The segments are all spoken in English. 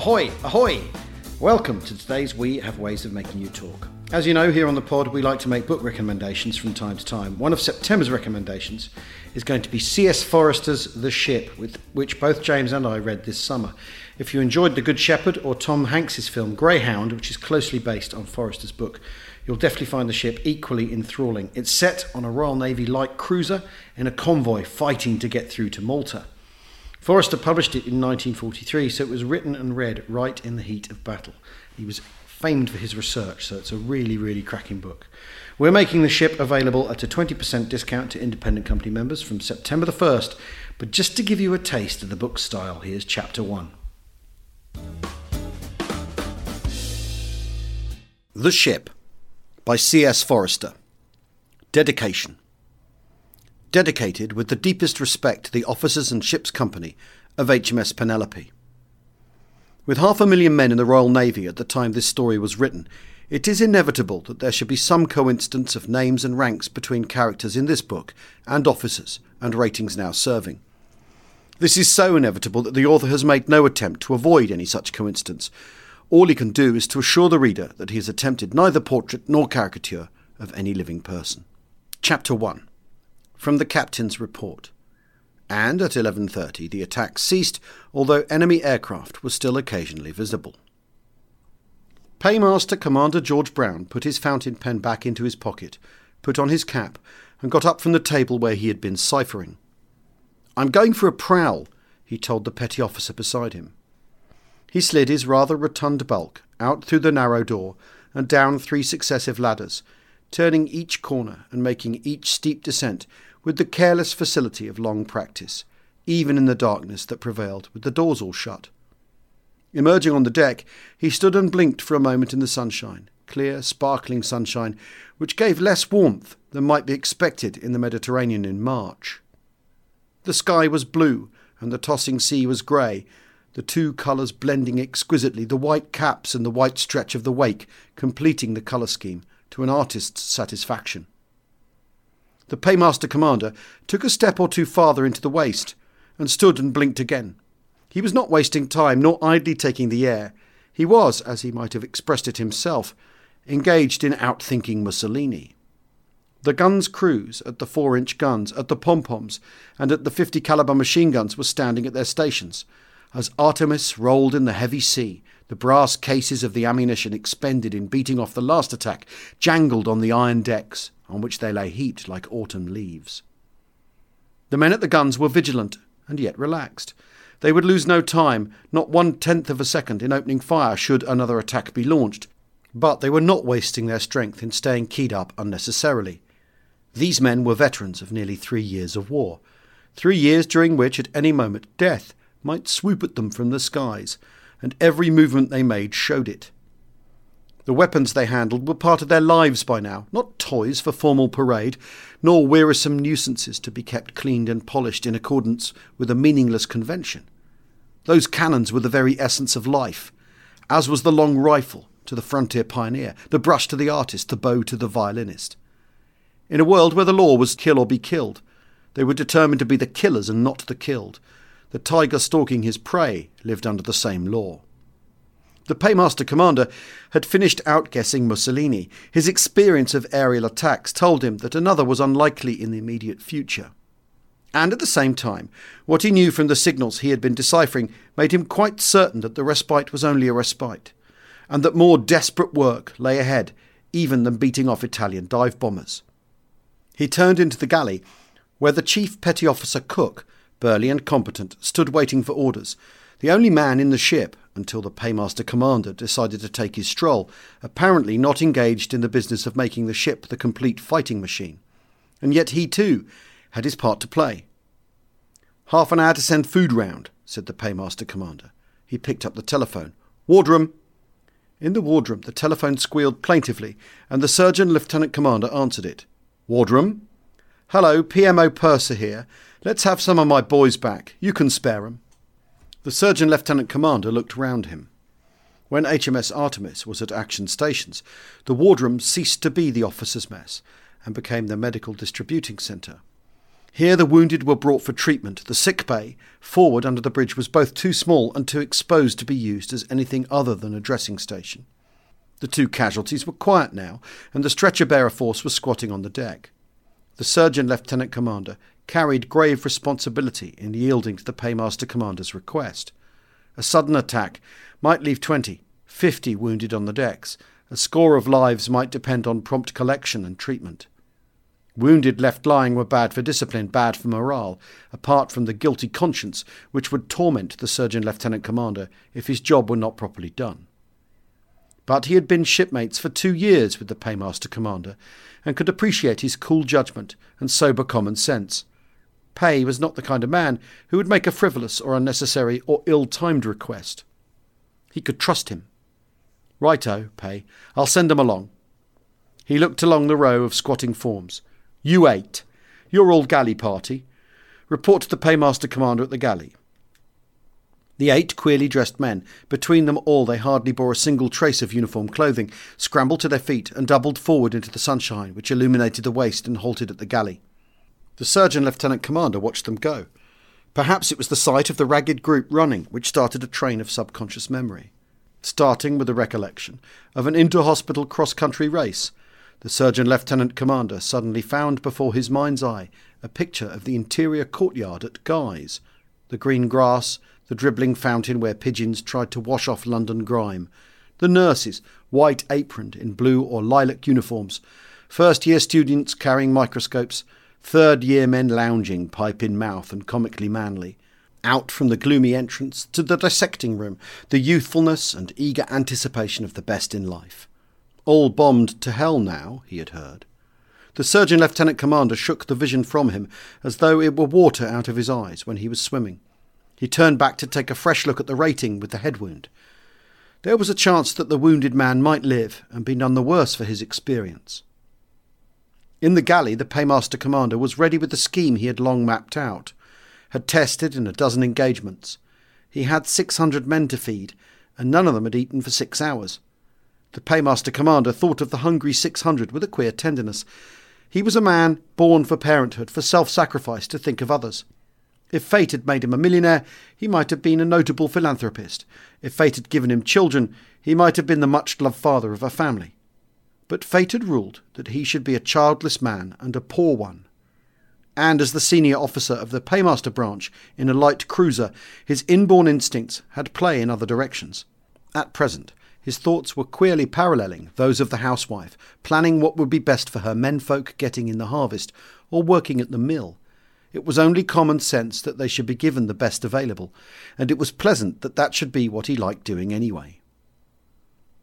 Ahoy, ahoy! Welcome to today's We Have Ways of Making You Talk. As you know, here on the pod, we like to make book recommendations from time to time. One of September's recommendations is going to be C.S. Forester's The Ship, which both James and I read this summer. If you enjoyed The Good Shepherd or Tom Hanks's film Greyhound, which is closely based on Forester's book, you'll definitely find the ship equally enthralling. It's set on a Royal Navy light cruiser in a convoy fighting to get through to Malta. Forester published it in 1943, so it was written and read right in the heat of battle. He was famed for his research, so it's a really, really cracking book. We're making the ship available at a 20% discount to independent company members from September the 1st, but just to give you a taste of the book style, here's chapter 1. The Ship by C.S. Forester. Dedication dedicated with the deepest respect to the officers and ship's company of HMS Penelope. With half a million men in the Royal Navy at the time this story was written, it is inevitable that there should be some coincidence of names and ranks between characters in this book and officers and ratings now serving. This is so inevitable that the author has made no attempt to avoid any such coincidence. All he can do is to assure the reader that he has attempted neither portrait nor caricature of any living person. Chapter 1 from the captain's report. And at 11:30 the attack ceased, although enemy aircraft were still occasionally visible. Paymaster Commander George Brown put his fountain pen back into his pocket, put on his cap, and got up from the table where he had been ciphering. I'm going for a prowl, he told the petty officer beside him. He slid his rather rotund bulk out through the narrow door and down three successive ladders, turning each corner and making each steep descent with the careless facility of long practice, even in the darkness that prevailed with the doors all shut. Emerging on the deck, he stood and blinked for a moment in the sunshine, clear, sparkling sunshine, which gave less warmth than might be expected in the Mediterranean in March. The sky was blue, and the tossing sea was grey, the two colours blending exquisitely, the white caps and the white stretch of the wake completing the colour scheme to an artist's satisfaction. The paymaster commander took a step or two farther into the waist and stood and blinked again. He was not wasting time nor idly taking the air. He was, as he might have expressed it himself, engaged in outthinking Mussolini. The guns' crews at the four inch guns, at the pom poms, and at the 50 caliber machine guns were standing at their stations. As Artemis rolled in the heavy sea, the brass cases of the ammunition expended in beating off the last attack jangled on the iron decks, on which they lay heaped like autumn leaves. The men at the guns were vigilant and yet relaxed. They would lose no time, not one tenth of a second, in opening fire should another attack be launched, but they were not wasting their strength in staying keyed up unnecessarily. These men were veterans of nearly three years of war, three years during which at any moment death might swoop at them from the skies, and every movement they made showed it. The weapons they handled were part of their lives by now, not toys for formal parade, nor wearisome nuisances to be kept cleaned and polished in accordance with a meaningless convention. Those cannons were the very essence of life, as was the long rifle to the frontier pioneer, the brush to the artist, the bow to the violinist. In a world where the law was kill or be killed, they were determined to be the killers and not the killed. The tiger stalking his prey lived under the same law. The paymaster commander had finished outguessing Mussolini. His experience of aerial attacks told him that another was unlikely in the immediate future. And at the same time, what he knew from the signals he had been deciphering made him quite certain that the respite was only a respite, and that more desperate work lay ahead even than beating off Italian dive bombers. He turned into the galley, where the chief petty officer Cook, burly and competent, stood waiting for orders, the only man in the ship until the paymaster commander decided to take his stroll, apparently not engaged in the business of making the ship the complete fighting machine. And yet he, too, had his part to play. Half an hour to send food round, said the paymaster commander. He picked up the telephone. Wardroom! In the wardroom, the telephone squealed plaintively, and the surgeon lieutenant commander answered it. Wardroom? Hello, PMO Purser here. Let's have some of my boys back. You can spare 'em. The surgeon lieutenant commander looked round him. When HMS Artemis was at action stations, the wardroom ceased to be the officers' mess and became the medical distributing centre. Here the wounded were brought for treatment. The sick bay, forward under the bridge, was both too small and too exposed to be used as anything other than a dressing station. The two casualties were quiet now, and the stretcher bearer force was squatting on the deck. The surgeon lieutenant commander carried grave responsibility in yielding to the paymaster commander's request. A sudden attack might leave twenty, fifty wounded on the decks. A score of lives might depend on prompt collection and treatment. Wounded left lying were bad for discipline, bad for morale, apart from the guilty conscience which would torment the surgeon lieutenant commander if his job were not properly done. But he had been shipmates for two years with the paymaster commander and could appreciate his cool judgment and sober common sense. Pay was not the kind of man who would make a frivolous or unnecessary or ill timed request. He could trust him. Righto, Pay. I'll send 'em along. He looked along the row of squatting forms. You eight. You're all galley party. Report to the paymaster commander at the galley. The eight queerly dressed men, between them all they hardly bore a single trace of uniform clothing, scrambled to their feet and doubled forward into the sunshine which illuminated the waist and halted at the galley. The surgeon lieutenant commander watched them go. Perhaps it was the sight of the ragged group running which started a train of subconscious memory. Starting with the recollection of an inter hospital cross country race, the surgeon lieutenant commander suddenly found before his mind's eye a picture of the interior courtyard at Guy's, the green grass, the dribbling fountain where pigeons tried to wash off London grime, the nurses, white aproned in blue or lilac uniforms, first year students carrying microscopes, third year men lounging, pipe in mouth and comically manly. Out from the gloomy entrance to the dissecting room, the youthfulness and eager anticipation of the best in life. All bombed to hell now, he had heard. The surgeon lieutenant commander shook the vision from him as though it were water out of his eyes when he was swimming. He turned back to take a fresh look at the rating with the head wound. There was a chance that the wounded man might live and be none the worse for his experience. In the galley, the paymaster commander was ready with the scheme he had long mapped out, had tested in a dozen engagements. He had six hundred men to feed, and none of them had eaten for six hours. The paymaster commander thought of the hungry 600 with a queer tenderness. He was a man born for parenthood, for self sacrifice, to think of others. If fate had made him a millionaire, he might have been a notable philanthropist. If fate had given him children, he might have been the much loved father of a family. But fate had ruled that he should be a childless man and a poor one. And as the senior officer of the paymaster branch in a light cruiser, his inborn instincts had play in other directions. At present, his thoughts were queerly paralleling those of the housewife, planning what would be best for her menfolk getting in the harvest or working at the mill. It was only common sense that they should be given the best available, and it was pleasant that that should be what he liked doing anyway.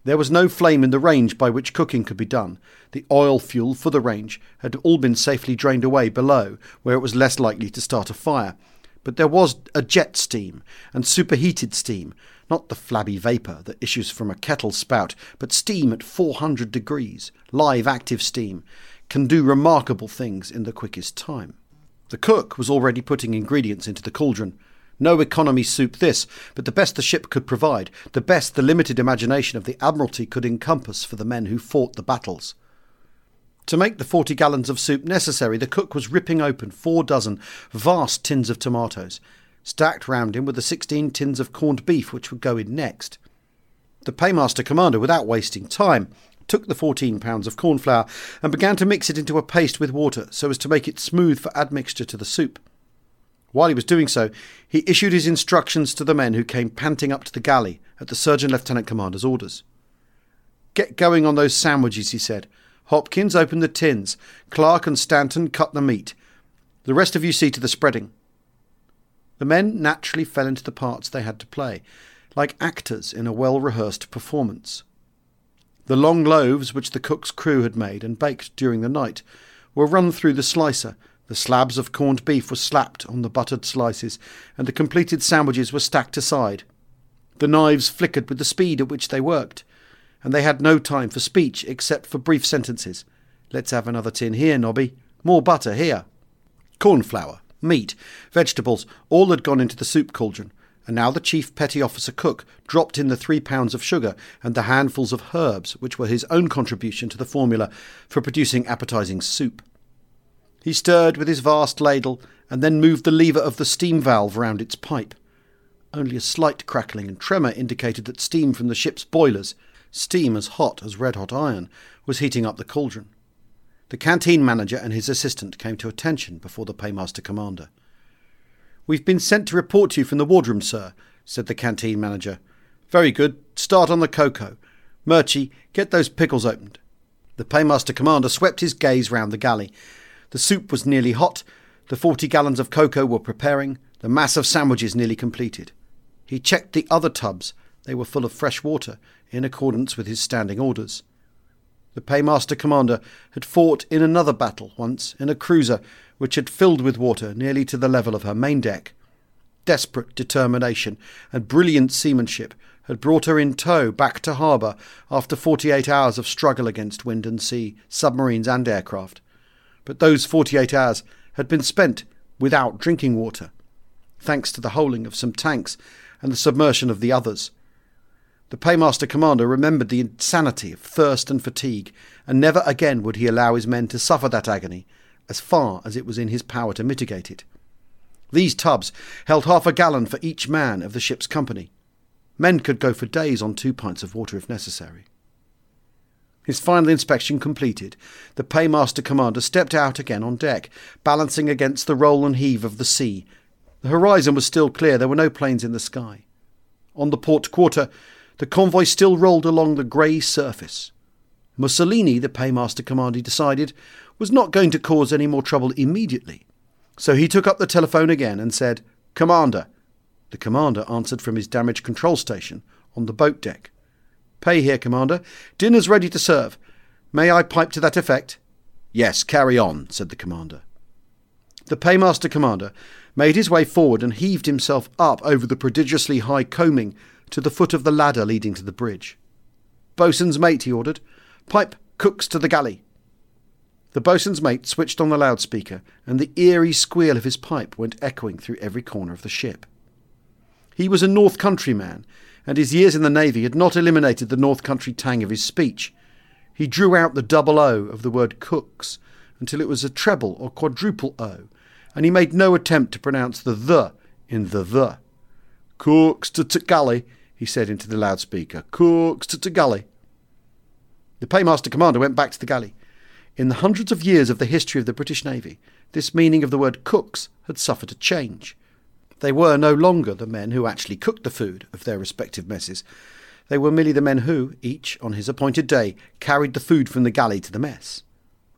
There was no flame in the range by which cooking could be done. The oil fuel for the range had all been safely drained away below, where it was less likely to start a fire. But there was a jet steam and superheated steam, not the flabby vapour that issues from a kettle spout, but steam at 400 degrees, live active steam, can do remarkable things in the quickest time. The cook was already putting ingredients into the cauldron. No economy soup this, but the best the ship could provide, the best the limited imagination of the Admiralty could encompass for the men who fought the battles. To make the forty gallons of soup necessary, the cook was ripping open four dozen vast tins of tomatoes, stacked round him were the sixteen tins of corned beef which would go in next. The paymaster commander, without wasting time, took the fourteen pounds of corn flour and began to mix it into a paste with water so as to make it smooth for admixture to the soup. While he was doing so, he issued his instructions to the men who came panting up to the galley at the surgeon lieutenant commander's orders. Get going on those sandwiches, he said. Hopkins, open the tins. Clark and Stanton, cut the meat. The rest of you see to the spreading. The men naturally fell into the parts they had to play, like actors in a well rehearsed performance. The long loaves which the cook's crew had made and baked during the night were run through the slicer, the slabs of corned beef were slapped on the buttered slices, and the completed sandwiches were stacked aside. The knives flickered with the speed at which they worked, and they had no time for speech except for brief sentences. Let's have another tin here, Nobby. More butter here. Corn flour, meat, vegetables, all had gone into the soup cauldron, and now the chief petty officer cook dropped in the three pounds of sugar and the handfuls of herbs which were his own contribution to the formula for producing appetizing soup. He stirred with his vast ladle and then moved the lever of the steam valve round its pipe. Only a slight crackling and tremor indicated that steam from the ship's boilers, steam as hot as red hot iron, was heating up the cauldron. The canteen manager and his assistant came to attention before the paymaster commander. We've been sent to report to you from the wardroom, sir, said the canteen manager. Very good. Start on the cocoa. Murchie, get those pickles opened. The paymaster commander swept his gaze round the galley. The soup was nearly hot, the forty gallons of cocoa were preparing, the mass of sandwiches nearly completed. He checked the other tubs. They were full of fresh water, in accordance with his standing orders. The paymaster commander had fought in another battle once in a cruiser which had filled with water nearly to the level of her main deck. Desperate determination and brilliant seamanship had brought her in tow back to harbour after 48 hours of struggle against wind and sea, submarines and aircraft. But those 48 hours had been spent without drinking water, thanks to the holing of some tanks and the submersion of the others. The paymaster commander remembered the insanity of thirst and fatigue, and never again would he allow his men to suffer that agony, as far as it was in his power to mitigate it. These tubs held half a gallon for each man of the ship's company. Men could go for days on two pints of water if necessary. His final inspection completed, the paymaster commander stepped out again on deck, balancing against the roll and heave of the sea. The horizon was still clear, there were no planes in the sky. On the port quarter, the convoy still rolled along the grey surface. Mussolini, the paymaster commander, decided, was not going to cause any more trouble immediately. So he took up the telephone again and said, Commander. The commander answered from his damaged control station on the boat deck. Pay here, Commander. Dinner's ready to serve. May I pipe to that effect? Yes, carry on, said the commander. The paymaster commander made his way forward and heaved himself up over the prodigiously high coaming to the foot of the ladder leading to the bridge. Boatswain's mate, he ordered. Pipe cooks to the galley. The boatswain's mate switched on the loudspeaker, and the eerie squeal of his pipe went echoing through every corner of the ship. He was a North Country man, and his years in the Navy had not eliminated the North Country tang of his speech. He drew out the double O of the word cooks until it was a treble or quadruple O, and he made no attempt to pronounce the the in the the. Cooks to t galley, he said into the loudspeaker. Cooks to t galley. The paymaster commander went back to the galley. In the hundreds of years of the history of the British Navy, this meaning of the word cooks had suffered a change. They were no longer the men who actually cooked the food of their respective messes. They were merely the men who, each on his appointed day, carried the food from the galley to the mess.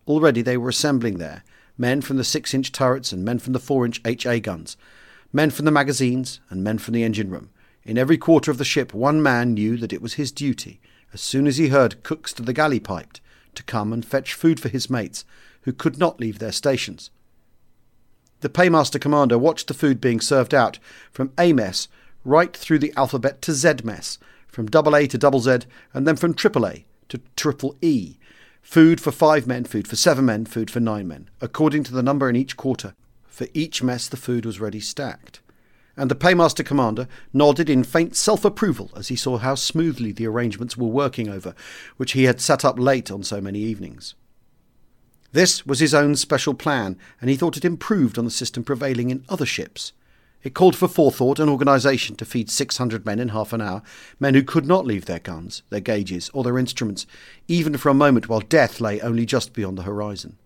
Already they were assembling there men from the six inch turrets and men from the four inch HA guns, men from the magazines and men from the engine room. In every quarter of the ship, one man knew that it was his duty, as soon as he heard cooks to the galley piped, to come and fetch food for his mates, who could not leave their stations. The paymaster commander watched the food being served out from A mess right through the alphabet to Z mess, from double A to double Z, and then from triple A to triple E. Food for five men, food for seven men, food for nine men, according to the number in each quarter, for each mess the food was ready stacked. And the paymaster commander nodded in faint self approval as he saw how smoothly the arrangements were working over, which he had set up late on so many evenings. This was his own special plan, and he thought it improved on the system prevailing in other ships. It called for forethought and organisation to feed 600 men in half an hour, men who could not leave their guns, their gauges, or their instruments, even for a moment while death lay only just beyond the horizon.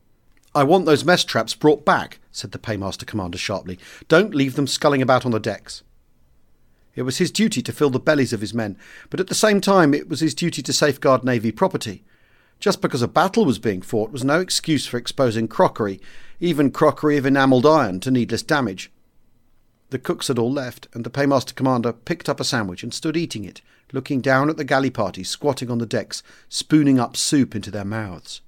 I want those mess traps brought back, said the paymaster commander sharply. Don't leave them sculling about on the decks. It was his duty to fill the bellies of his men, but at the same time it was his duty to safeguard Navy property. Just because a battle was being fought was no excuse for exposing crockery, even crockery of enamelled iron, to needless damage. The cooks had all left, and the paymaster commander picked up a sandwich and stood eating it, looking down at the galley party squatting on the decks, spooning up soup into their mouths.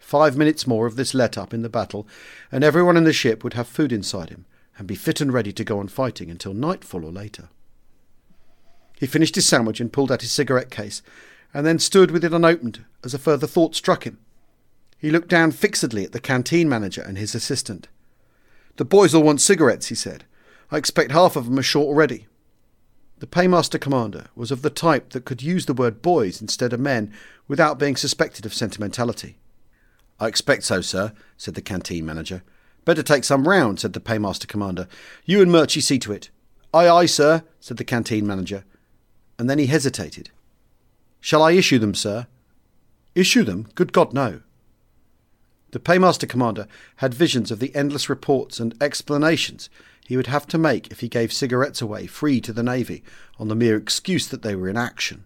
Five minutes more of this let up in the battle, and everyone in the ship would have food inside him, and be fit and ready to go on fighting until nightfall or later. He finished his sandwich and pulled out his cigarette case, and then stood with it unopened as a further thought struck him. He looked down fixedly at the canteen manager and his assistant. The boys all want cigarettes, he said. I expect half of them are short already. The paymaster commander was of the type that could use the word boys instead of men without being suspected of sentimentality. I expect so, sir, said the canteen manager. Better take some round, said the paymaster commander. You and Murchy see to it. Aye, aye, sir, said the canteen manager. And then he hesitated. Shall I issue them, sir? Issue them? Good God, no. The paymaster commander had visions of the endless reports and explanations he would have to make if he gave cigarettes away free to the Navy on the mere excuse that they were in action.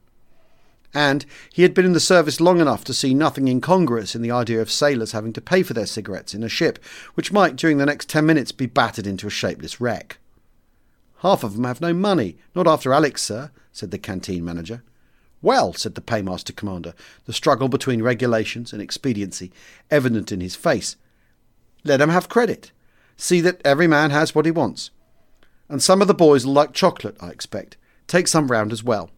And he had been in the service long enough to see nothing incongruous in the idea of sailors having to pay for their cigarettes in a ship which might, during the next ten minutes, be battered into a shapeless wreck. Half of them have no money, not after Alex, sir, said the canteen manager. Well, said the paymaster commander, the struggle between regulations and expediency evident in his face. Let 'em have credit. See that every man has what he wants. And some of the boys will like chocolate, I expect. Take some round as well.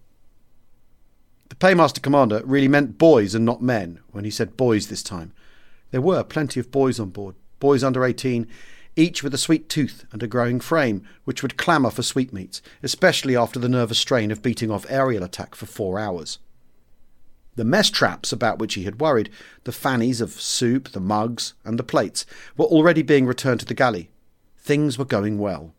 The paymaster commander really meant boys and not men when he said boys this time. There were plenty of boys on board, boys under eighteen, each with a sweet tooth and a growing frame, which would clamour for sweetmeats, especially after the nervous strain of beating off aerial attack for four hours. The mess traps about which he had worried, the fannies of soup, the mugs, and the plates, were already being returned to the galley. Things were going well.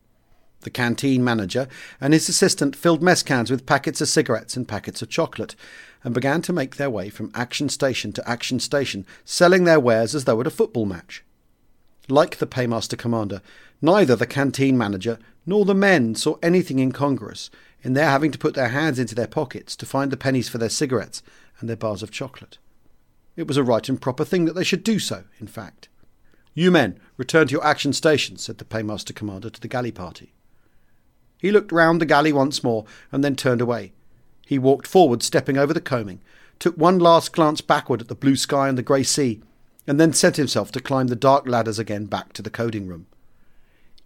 The canteen manager and his assistant filled mess cans with packets of cigarettes and packets of chocolate, and began to make their way from action station to action station, selling their wares as though at a football match. Like the paymaster commander, neither the canteen manager nor the men saw anything incongruous in their having to put their hands into their pockets to find the pennies for their cigarettes and their bars of chocolate. It was a right and proper thing that they should do so, in fact. You men, return to your action stations, said the paymaster commander to the galley party. He looked round the galley once more and then turned away. He walked forward, stepping over the coaming, took one last glance backward at the blue sky and the grey sea, and then set himself to climb the dark ladders again back to the coding room.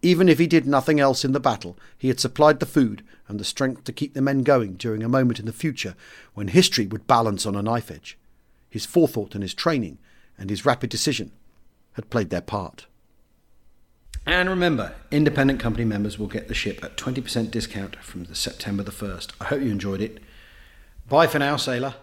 Even if he did nothing else in the battle, he had supplied the food and the strength to keep the men going during a moment in the future when history would balance on a knife edge. His forethought and his training and his rapid decision had played their part. And remember, independent company members will get the ship at 20% discount from the September the 1st. I hope you enjoyed it. Bye for now, sailor.